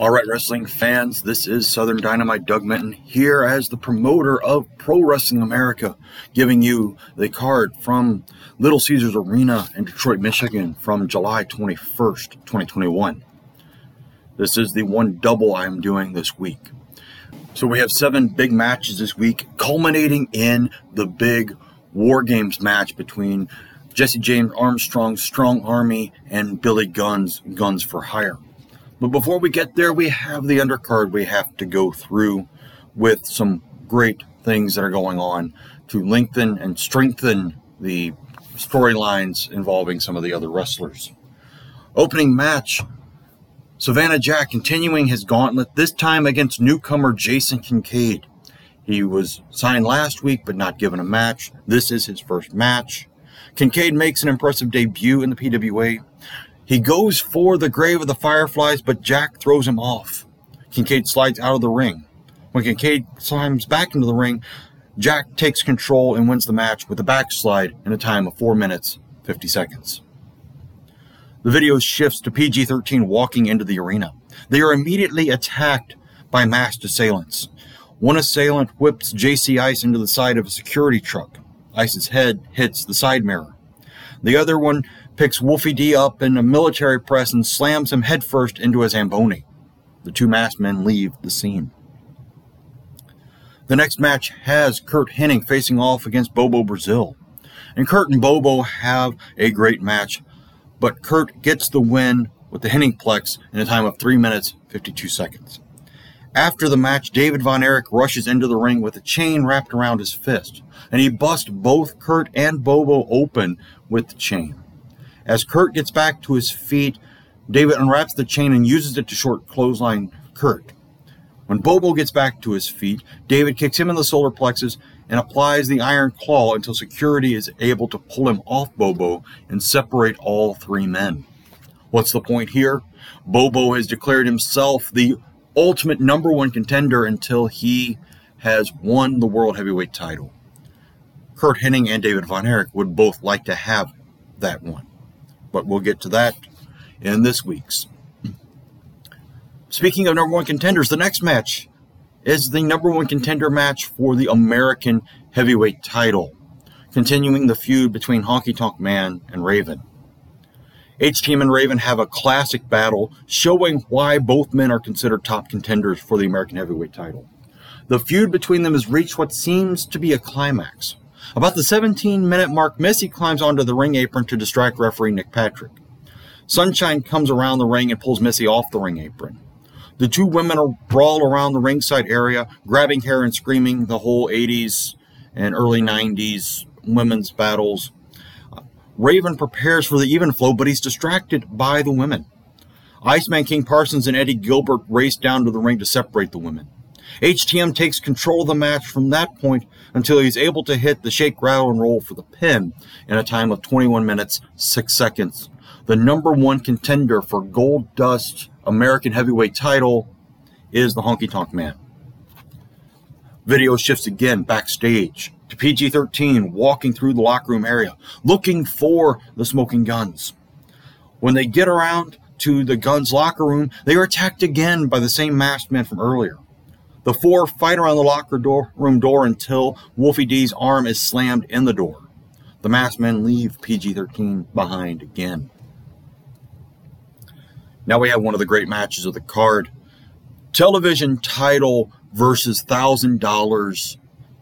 All right, wrestling fans, this is Southern Dynamite Doug Minton here as the promoter of Pro Wrestling America, giving you the card from Little Caesars Arena in Detroit, Michigan from July 21st, 2021. This is the one double I'm doing this week. So we have seven big matches this week, culminating in the big War Games match between Jesse James Armstrong's Strong Army and Billy Gunn's Guns for Hire. But before we get there, we have the undercard we have to go through with some great things that are going on to lengthen and strengthen the storylines involving some of the other wrestlers. Opening match Savannah Jack continuing his gauntlet, this time against newcomer Jason Kincaid. He was signed last week but not given a match. This is his first match. Kincaid makes an impressive debut in the PWA. He goes for the grave of the Fireflies, but Jack throws him off. Kincaid slides out of the ring. When Kincaid climbs back into the ring, Jack takes control and wins the match with a backslide in a time of 4 minutes 50 seconds. The video shifts to PG 13 walking into the arena. They are immediately attacked by masked assailants. One assailant whips JC Ice into the side of a security truck. Ice's head hits the side mirror. The other one picks Wolfie D up in a military press and slams him headfirst into a Zamboni. The two masked men leave the scene. The next match has Curt Hennig facing off against Bobo Brazil. And Curt and Bobo have a great match, but Curt gets the win with the Hennigplex in a time of 3 minutes 52 seconds. After the match, David Von Erich rushes into the ring with a chain wrapped around his fist, and he busts both Curt and Bobo open with the chain. As Curt gets back to his feet, David unwraps the chain and uses it to short clothesline Curt. When Bobo gets back to his feet, David kicks him in the solar plexus and applies the iron claw until security is able to pull him off Bobo and separate all three men. What's the point here? Bobo has declared himself the ultimate number one contender until he has won the World Heavyweight title. Curt Hennig and David Von Erich would both like to have that one but we'll get to that in this week's. Speaking of number one contenders, the next match is the number one contender match for the American heavyweight title, continuing the feud between Honky Tonk Man and Raven. HTM and Raven have a classic battle showing why both men are considered top contenders for the American heavyweight title. The feud between them has reached what seems to be a climax. About the 17 minute mark, Missy climbs onto the ring apron to distract referee Nick Patrick. Sunshine comes around the ring and pulls Missy off the ring apron. The two women are brawl around the ringside area, grabbing hair and screaming the whole 80s and early 90s women's battles. Raven prepares for the even flow, but he's distracted by the women. Iceman King Parsons and Eddie Gilbert race down to the ring to separate the women. HTM takes control of the match from that point until he's able to hit the shake, rattle, and roll for the pin in a time of 21 minutes, 6 seconds. The number one contender for Gold Dust American Heavyweight title is the Honky Tonk Man. Video shifts again backstage to PG 13, walking through the locker room area, looking for the smoking guns. When they get around to the guns locker room, they are attacked again by the same masked men from earlier. The four fight around the locker door, room door until Wolfie D's arm is slammed in the door. The masked men leave PG 13 behind again. Now we have one of the great matches of the card television title versus $1,000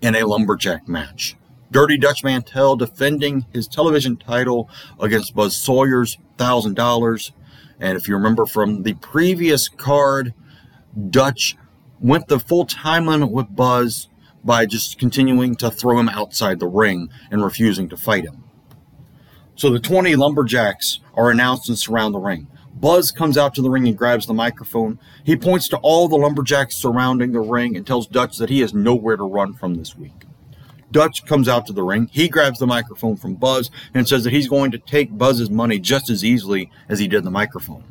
in a lumberjack match. Dirty Dutch Mantell defending his television title against Buzz Sawyer's $1,000. And if you remember from the previous card, Dutch went the full time limit with Buzz by just continuing to throw him outside the ring and refusing to fight him. So the 20 lumberjacks are announced and surround the ring. Buzz comes out to the ring and grabs the microphone. He points to all the lumberjacks surrounding the ring and tells Dutch that he has nowhere to run from this week. Dutch comes out to the ring. He grabs the microphone from Buzz and says that he's going to take Buzz's money just as easily as he did the microphone.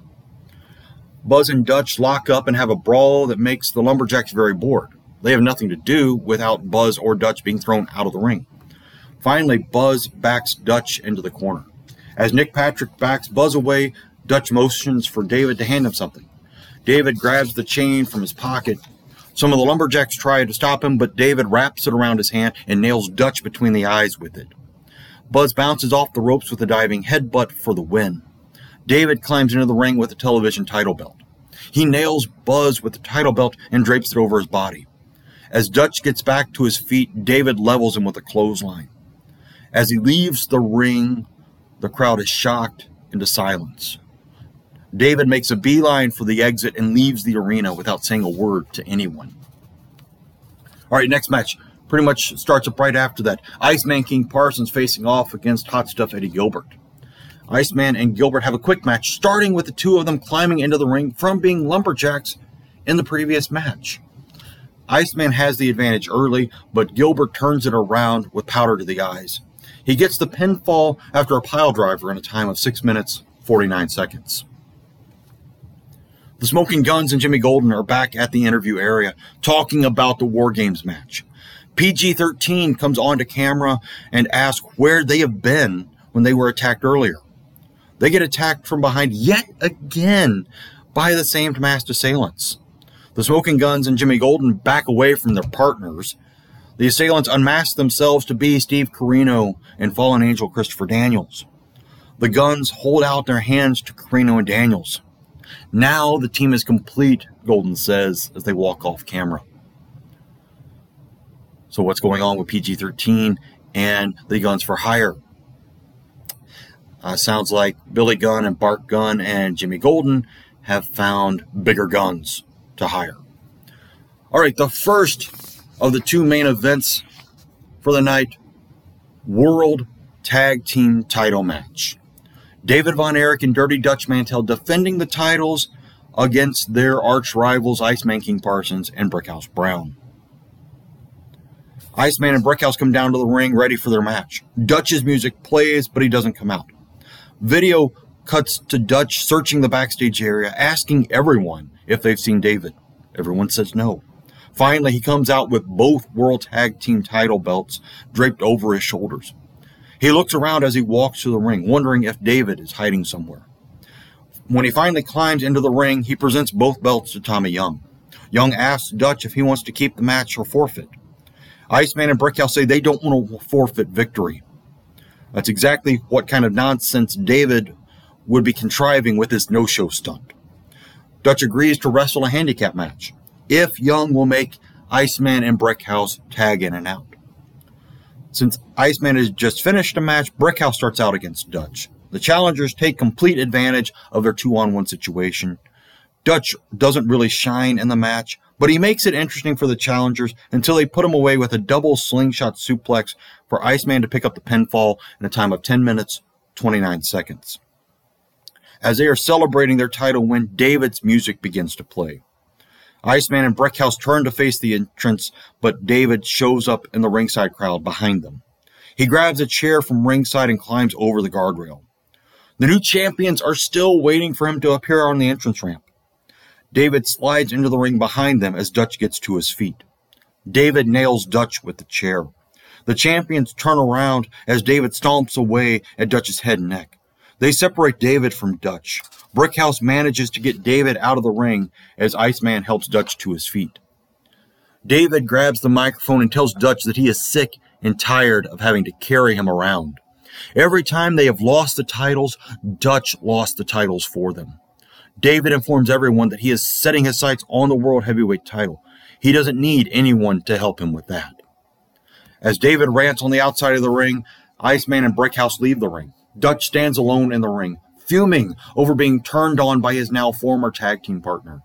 Buzz and Dutch lock up and have a brawl that makes the Lumberjacks very bored. They have nothing to do without Buzz or Dutch being thrown out of the ring. Finally, Buzz backs Dutch into the corner. As Nick Patrick backs Buzz away, Dutch motions for David to hand him something. David grabs the chain from his pocket. Some of the lumberjacks try to stop him, but David wraps it around his hand and nails Dutch between the eyes with it. Buzz bounces off the ropes with a diving headbutt for the win. David climbs into the ring with a television title belt. He nails Buzz with the title belt and drapes it over his body. As Dutch gets back to his feet, David levels him with a clothesline. As he leaves the ring, the crowd is shocked into silence. David makes a beeline for the exit and leaves the arena without saying a word to anyone. All right, next match pretty much starts up right after that. Iceman King Parsons facing off against Hot Stuff Eddie Gilbert. Iceman and Gilbert have a quick match, starting with the two of them climbing into the ring from being lumberjacks in the previous match. Iceman has the advantage early, but Gilbert turns it around with powder to the eyes. He gets the pinfall after a pile driver in a time of 6 minutes 49 seconds. The Smoking Guns and Jimmy Golden are back at the interview area talking about the War Games match. PG 13 comes onto camera and asks where they have been when they were attacked earlier. They get attacked from behind yet again by the same masked assailants. The Smoking Guns and Jimmy Golden back away from their partners. The assailants unmask themselves to be Steve Corino and fallen angel Christopher Daniels. The guns hold out their hands to Corino and Daniels. Now the team is complete, Golden says as they walk off camera. So, what's going on with PG 13 and the Guns for Hire? Uh, sounds like Billy Gunn and Bart Gunn and Jimmy Golden have found bigger guns to hire. All right, the first of the two main events for the night World Tag Team title match. David Von Erich and Dirty Dutch Mantell defending the titles against their arch rivals Iceman King Parsons and Brickhouse Brown. Iceman and Brickhouse come down to the ring ready for their match. Dutch's music plays, but he doesn't come out. Video cuts to Dutch searching the backstage area, asking everyone if they've seen David. Everyone says no. Finally, he comes out with both World Tag Team title belts draped over his shoulders. He looks around as he walks to the ring, wondering if David is hiding somewhere. When he finally climbs into the ring, he presents both belts to Tommy Young. Young asks Dutch if he wants to keep the match or forfeit. Iceman and Brickhouse say they don't want to forfeit victory. That's exactly what kind of nonsense David would be contriving with his no show stunt. Dutch agrees to wrestle a handicap match if Young will make Iceman and Brickhouse tag in and out. Since Iceman has just finished a match, Brickhouse starts out against Dutch. The challengers take complete advantage of their two on one situation. Dutch doesn't really shine in the match, but he makes it interesting for the challengers until they put him away with a double slingshot suplex for Iceman to pick up the pinfall in a time of 10 minutes, 29 seconds. As they are celebrating their title win, David's music begins to play. Iceman and Brickhouse turn to face the entrance, but David shows up in the ringside crowd behind them. He grabs a chair from ringside and climbs over the guardrail. The new champions are still waiting for him to appear on the entrance ramp. David slides into the ring behind them as Dutch gets to his feet. David nails Dutch with the chair. The champions turn around as David stomps away at Dutch's head and neck. They separate David from Dutch. Brickhouse manages to get David out of the ring as Iceman helps Dutch to his feet. David grabs the microphone and tells Dutch that he is sick and tired of having to carry him around. Every time they have lost the titles, Dutch lost the titles for them. David informs everyone that he is setting his sights on the World Heavyweight title. He doesn't need anyone to help him with that. As David rants on the outside of the ring, Iceman and Brickhouse leave the ring. Dutch stands alone in the ring, fuming over being turned on by his now former tag team partner.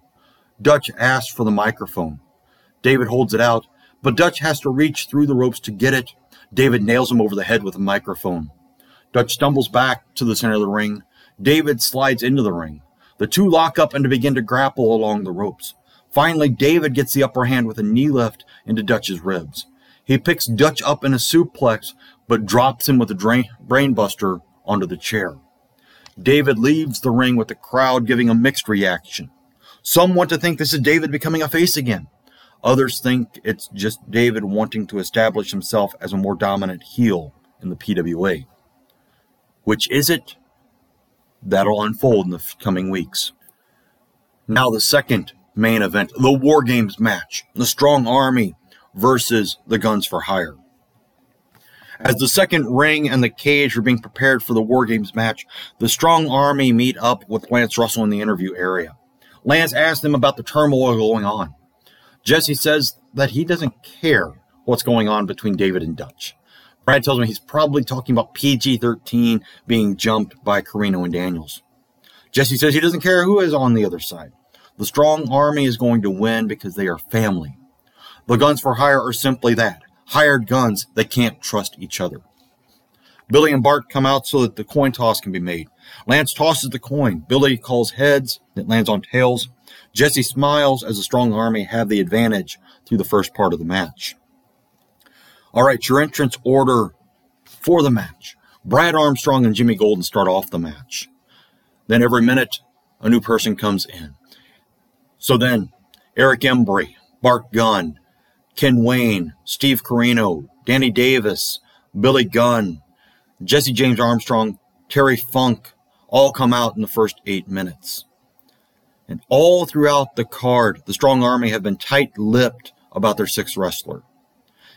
Dutch asks for the microphone. David holds it out, but Dutch has to reach through the ropes to get it. David nails him over the head with a microphone. Dutch stumbles back to the center of the ring. David slides into the ring. The two lock up and begin to grapple along the ropes. Finally, David gets the upper hand with a knee lift into Dutch's ribs. He picks Dutch up in a suplex, but drops him with a drain, brainbuster onto the chair. David leaves the ring with the crowd giving a mixed reaction. Some want to think this is David becoming a face again. Others think it's just David wanting to establish himself as a more dominant heel in the PWA. Which is it? That'll unfold in the coming weeks. Now, the second main event, the War Games match, the Strong Army versus the Guns for Hire. As the second ring and the cage are being prepared for the War Games match, the Strong Army meet up with Lance Russell in the interview area. Lance asks them about the turmoil going on. Jesse says that he doesn't care what's going on between David and Dutch. Brad tells me he's probably talking about PG 13 being jumped by Corino and Daniels. Jesse says he doesn't care who is on the other side. The strong army is going to win because they are family. The guns for hire are simply that hired guns that can't trust each other. Billy and Bart come out so that the coin toss can be made. Lance tosses the coin. Billy calls heads. It lands on tails. Jesse smiles as the strong army have the advantage through the first part of the match. All right, your entrance order for the match. Brad Armstrong and Jimmy Golden start off the match. Then every minute, a new person comes in. So then, Eric Embry, Bart Gunn, Ken Wayne, Steve Corino, Danny Davis, Billy Gunn, Jesse James Armstrong, Terry Funk all come out in the first eight minutes. And all throughout the card, the Strong Army have been tight lipped about their sixth wrestler.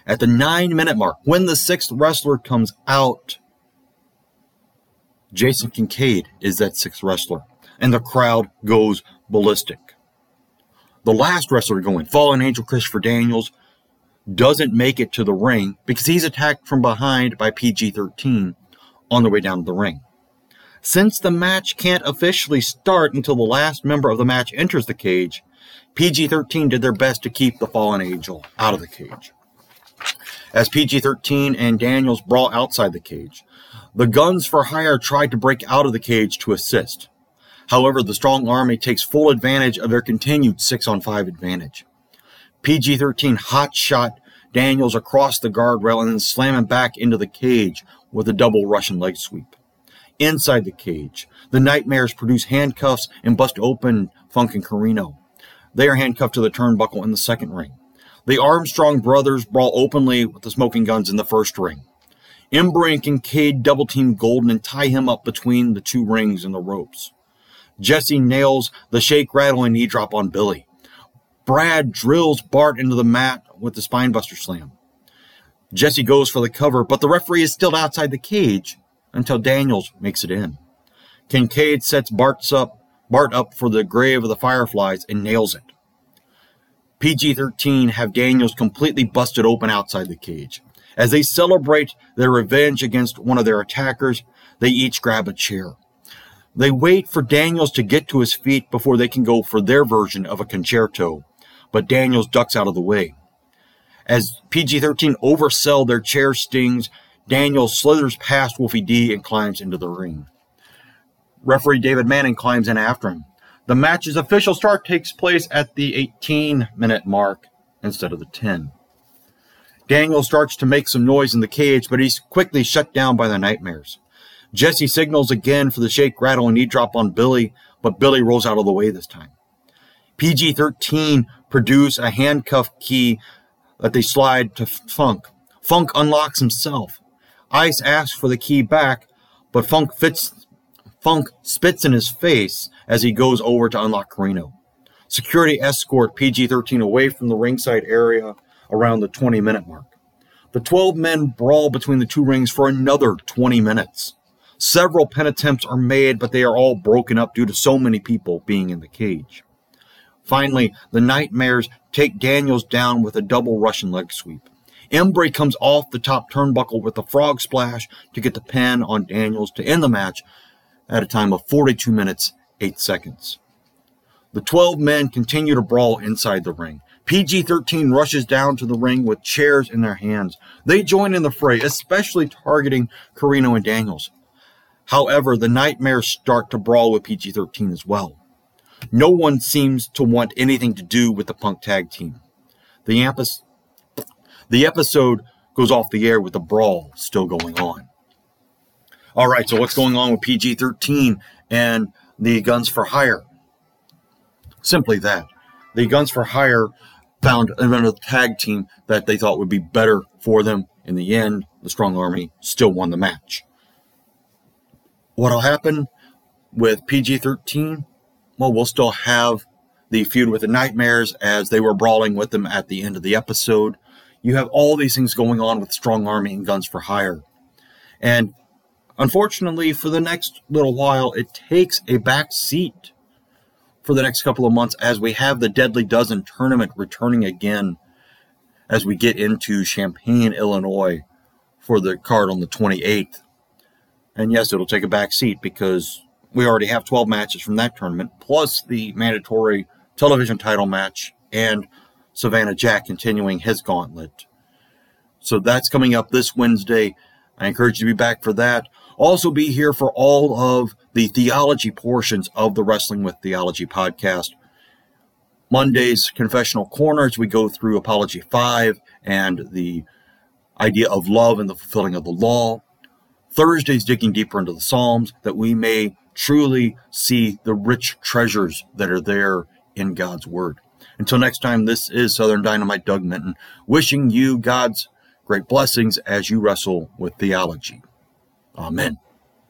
At the nine minute mark, when the sixth wrestler comes out, Jason Kincaid is that sixth wrestler, and the crowd goes ballistic. The last wrestler going, Fallen Angel Christopher Daniels, doesn't make it to the ring because he's attacked from behind by PG 13 on the way down to the ring. Since the match can't officially start until the last member of the match enters the cage, PG 13 did their best to keep the fallen angel out of the cage. As PG 13 and Daniels brawl outside the cage, the guns for hire tried to break out of the cage to assist. However, the strong army takes full advantage of their continued 6 on 5 advantage. PG 13 hot shot Daniels across the guardrail and then slam him back into the cage with a double Russian leg sweep. Inside the cage, the Nightmares produce handcuffs and bust open Funk and Corino. They are handcuffed to the turnbuckle in the second ring. The Armstrong brothers brawl openly with the smoking guns in the first ring. Embry and Kincaid double team Golden and tie him up between the two rings and the ropes. Jesse nails the shake, rattle, and knee drop on Billy. Brad drills Bart into the mat with the spinebuster slam. Jesse goes for the cover, but the referee is still outside the cage until Daniels makes it in. Kincaid sets Bart's up, Bart up for the grave of the Fireflies and nails it. PG-13 have Daniels completely busted open outside the cage. As they celebrate their revenge against one of their attackers, they each grab a chair. They wait for Daniels to get to his feet before they can go for their version of a con-chair-to but Daniels ducks out of the way. As PG 13 oversell their chair stings, Daniels slithers past Wolfie D and climbs into the ring. Referee David Manning climbs in after him. The match's official start takes place at the 18 minute mark instead of the 10. Daniel starts to make some noise in the cage, but he's quickly shut down by the Nightmares. Jesse signals again for the shake, rattle, and knee drop on Billy, but Billy rolls out of the way this time. PG 13 produce a handcuff key that they slide to Funk. Funk unlocks himself. Ice asks for the key back, but Funk fits Funk spits in his face as he goes over to unlock Corino. Security escort PG-13 away from the ringside area around the 20 minute mark. The 12 men brawl between the two rings for another 20 minutes. Several pen attempts are made, but they are all broken up due to so many people being in the cage. Finally, the Nightmares take Daniels down with a double Russian leg sweep. Embry comes off the top turnbuckle with a frog splash to get the pin on Daniels to end the match at a time of 42 minutes, 8 seconds. The 12 men continue to brawl inside the ring. PG 13 rushes down to the ring with chairs in their hands. They join in the fray, especially targeting Corino and Daniels. However, the Nightmares start to brawl with PG 13 as well. No one seems to want anything to do with the punk tag team. The, ampus, the episode goes off the air with the brawl still going on. All right, so what's going on with PG 13 and the Guns for Hire? Simply that. The Guns for Hire found another tag team that they thought would be better for them. In the end, the Strong Army still won the match. What'll happen with PG 13? well, we'll still have the feud with the Nightmares as they were brawling with them at the end of the episode. You have all these things going on with Strong Army and Guns for Hire. And unfortunately, for the next little while, it takes a back seat for the next couple of months as we have the Deadly Dozen tournament returning again as we get into Champaign, Illinois for the card on the 28th. And yes, it'll take a back seat because we already have 12 matches from that tournament, plus the mandatory television title match and Savannah Jack continuing his gauntlet. So that's coming up this Wednesday. I encourage you to be back for that. Also, be here for all of the theology portions of the Wrestling with Theology podcast. Monday's Confessional Corners, we go through Apology 5 and the idea of love and the fulfilling of the law. Thursday's digging deeper into the Psalms that we may truly see the rich treasures that are there in God's Word. Until next time, this is Southern Dynamite Doug Minton, wishing you God's great blessings as you wrestle with theology. Amen.